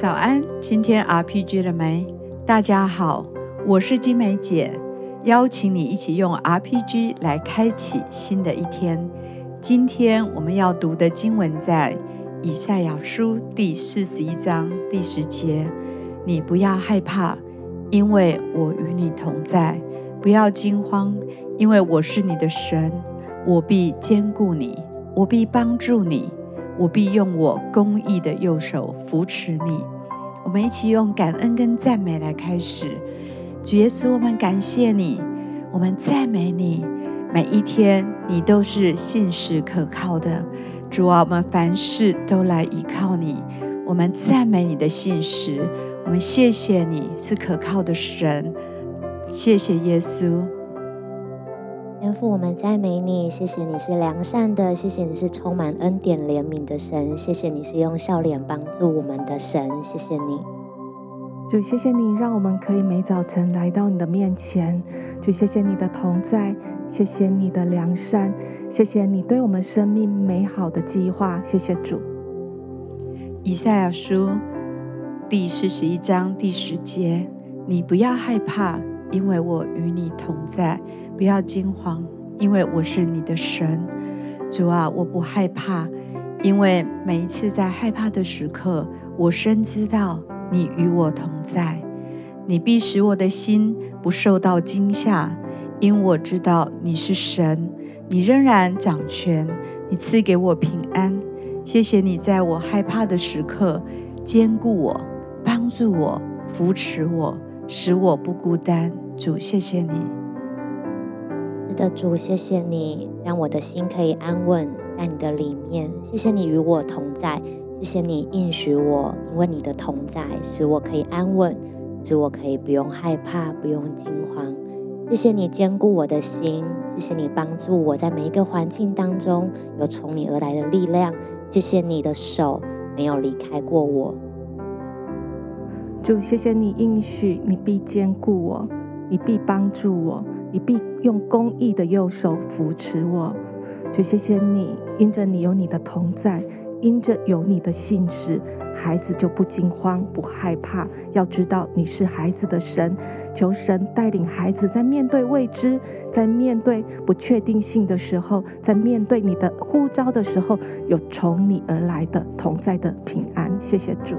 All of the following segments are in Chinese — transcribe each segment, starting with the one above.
早安，今天 RPG 了没？大家好，我是金梅姐，邀请你一起用 RPG 来开启新的一天。今天我们要读的经文在以赛亚书第四十一章第十节。你不要害怕，因为我与你同在；不要惊慌，因为我是你的神，我必坚固你，我必帮助你，我必用我公义的右手扶持你。我们一起用感恩跟赞美来开始。主耶稣，我们感谢你，我们赞美你。每一天，你都是信实可靠的。主啊，我们凡事都来依靠你。我们赞美你的信实，我们谢谢你是可靠的神。谢谢耶稣。天父，我们赞美你，谢谢你是良善的，谢谢你是充满恩典怜悯的神，谢谢你是用笑脸帮助我们的神，谢谢你。主，谢谢你让我们可以每早晨来到你的面前。主，谢谢你的同在，谢谢你的良善，谢谢你对我们生命美好的计划。谢谢主。以赛亚书第四十一章第十节：你不要害怕，因为我与你同在。不要惊慌，因为我是你的神。主啊，我不害怕，因为每一次在害怕的时刻，我深知道你与我同在。你必使我的心不受到惊吓，因我知道你是神，你仍然掌权，你赐给我平安。谢谢你在我害怕的时刻坚固我、帮助我、扶持我，使我不孤单。主，谢谢你。是的，主，谢谢你让我的心可以安稳在你的里面。谢谢你与我同在，谢谢你应许我，因为你的同在，使我可以安稳，使我可以不用害怕，不用惊慌。谢谢你坚固我的心，谢谢你帮助我在每一个环境当中有从你而来的力量。谢谢你的手没有离开过我。主，谢谢你应许，你必坚固我，你必帮助我。你必用公义的右手扶持我，就谢谢你，因着你有你的同在，因着有你的信实，孩子就不惊慌不害怕。要知道你是孩子的神，求神带领孩子在面对未知、在面对不确定性的时候，在面对你的呼召的时候，有从你而来的同在的平安。谢谢主。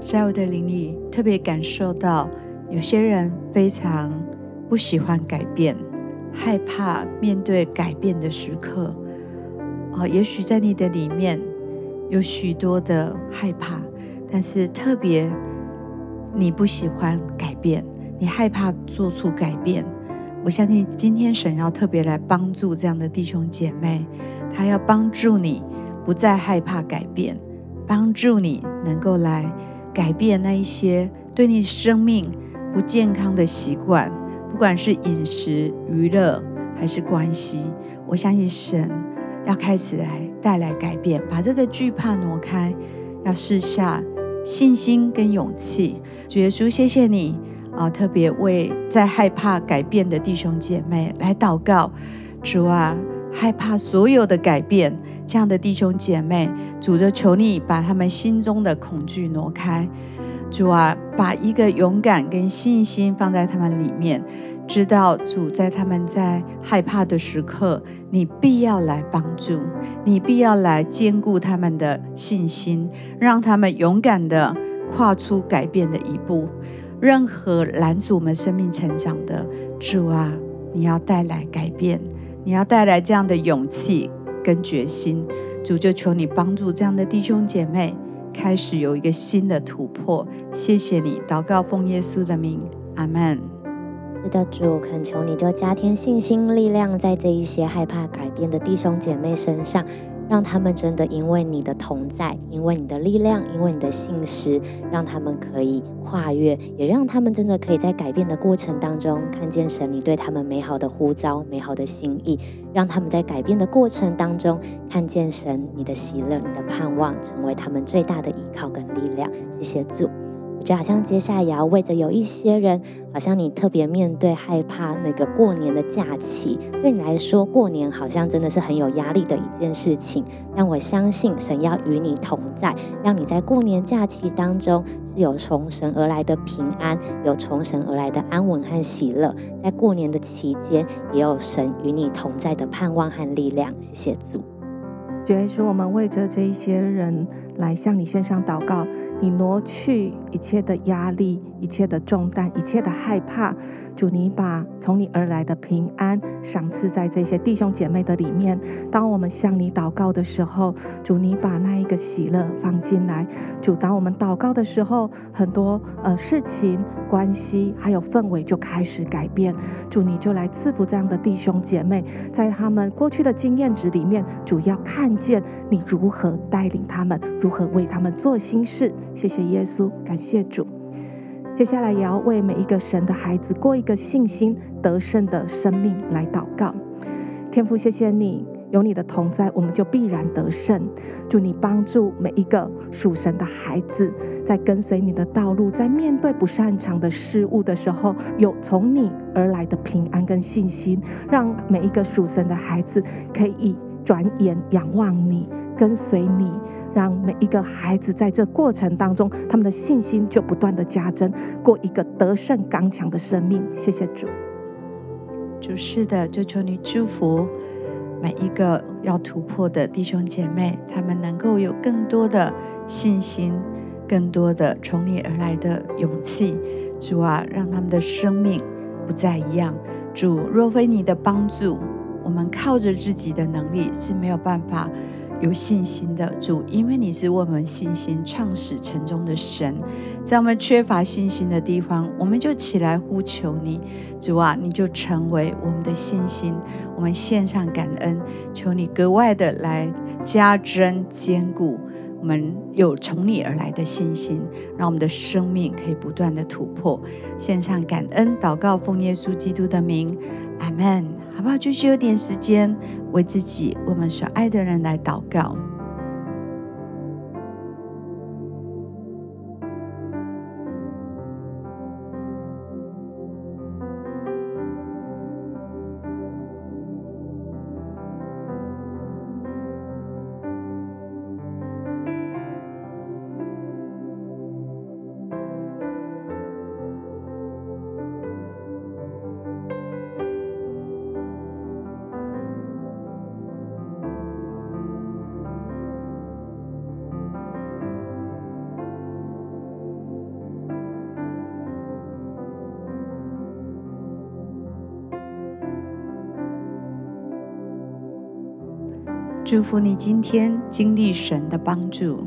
在我的灵里特别感受到，有些人非常。不喜欢改变，害怕面对改变的时刻。哦，也许在你的里面有许多的害怕，但是特别你不喜欢改变，你害怕做出改变。我相信今天神要特别来帮助这样的弟兄姐妹，他要帮助你不再害怕改变，帮助你能够来改变那一些对你生命不健康的习惯。不管是饮食、娱乐还是关系，我相信神要开始来带来改变，把这个惧怕挪开，要试下信心跟勇气。主耶稣，谢谢你啊！特别为在害怕改变的弟兄姐妹来祷告。主啊，害怕所有的改变，这样的弟兄姐妹，主就求你把他们心中的恐惧挪开。主啊，把一个勇敢跟信心放在他们里面，知道主在他们在害怕的时刻，你必要来帮助，你必要来坚固他们的信心，让他们勇敢的跨出改变的一步。任何拦阻我们生命成长的，主啊，你要带来改变，你要带来这样的勇气跟决心。主就求你帮助这样的弟兄姐妹。开始有一个新的突破，谢谢你，祷告奉耶稣的名，阿门。是的，主，恳求你就加添信心力量在这一些害怕改变的弟兄姐妹身上。让他们真的因为你的同在，因为你的力量，因为你的信实，让他们可以跨越，也让他们真的可以在改变的过程当中看见神你对他们美好的呼召、美好的心意，让他们在改变的过程当中看见神你的喜乐、你的盼望，成为他们最大的依靠跟力量。谢谢主。就好像接下来也要为着有一些人，好像你特别面对害怕那个过年的假期，对你来说，过年好像真的是很有压力的一件事情。但我相信神要与你同在，让你在过年假期当中是有从神而来的平安，有从神而来的安稳和喜乐。在过年的期间，也有神与你同在的盼望和力量。谢谢主。主耶稣，我们为着这一些人来向你献上祷告，你挪去一切的压力、一切的重担、一切的害怕。主，你把从你而来的平安赏赐在这些弟兄姐妹的里面。当我们向你祷告的时候，主，你把那一个喜乐放进来。主，当我们祷告的时候，很多呃事情、关系还有氛围就开始改变。主，你就来赐福这样的弟兄姐妹，在他们过去的经验值里面，主要看见你如何带领他们，如何为他们做新事。谢谢耶稣，感谢主。接下来也要为每一个神的孩子过一个信心得胜的生命来祷告。天父，谢谢你，有你的同在，我们就必然得胜。祝你帮助每一个属神的孩子，在跟随你的道路，在面对不擅长的事物的时候，有从你而来的平安跟信心，让每一个属神的孩子可以转眼仰望你，跟随你。让每一个孩子在这过程当中，他们的信心就不断的加增，过一个得胜刚强的生命。谢谢主。主是的，就求你祝福每一个要突破的弟兄姐妹，他们能够有更多的信心，更多的从你而来的勇气。主啊，让他们的生命不再一样。主，若非你的帮助，我们靠着自己的能力是没有办法。有信心的主，因为你是我们信心创始成终的神，在我们缺乏信心的地方，我们就起来呼求你，主啊，你就成为我们的信心。我们献上感恩，求你格外的来加增坚固我们有从你而来的信心，让我们的生命可以不断的突破。献上感恩，祷告，奉耶稣基督的名，阿门。好不好？继续有点时间。为自己，我们所爱的人来祷告。祝福你今天经历神的帮助。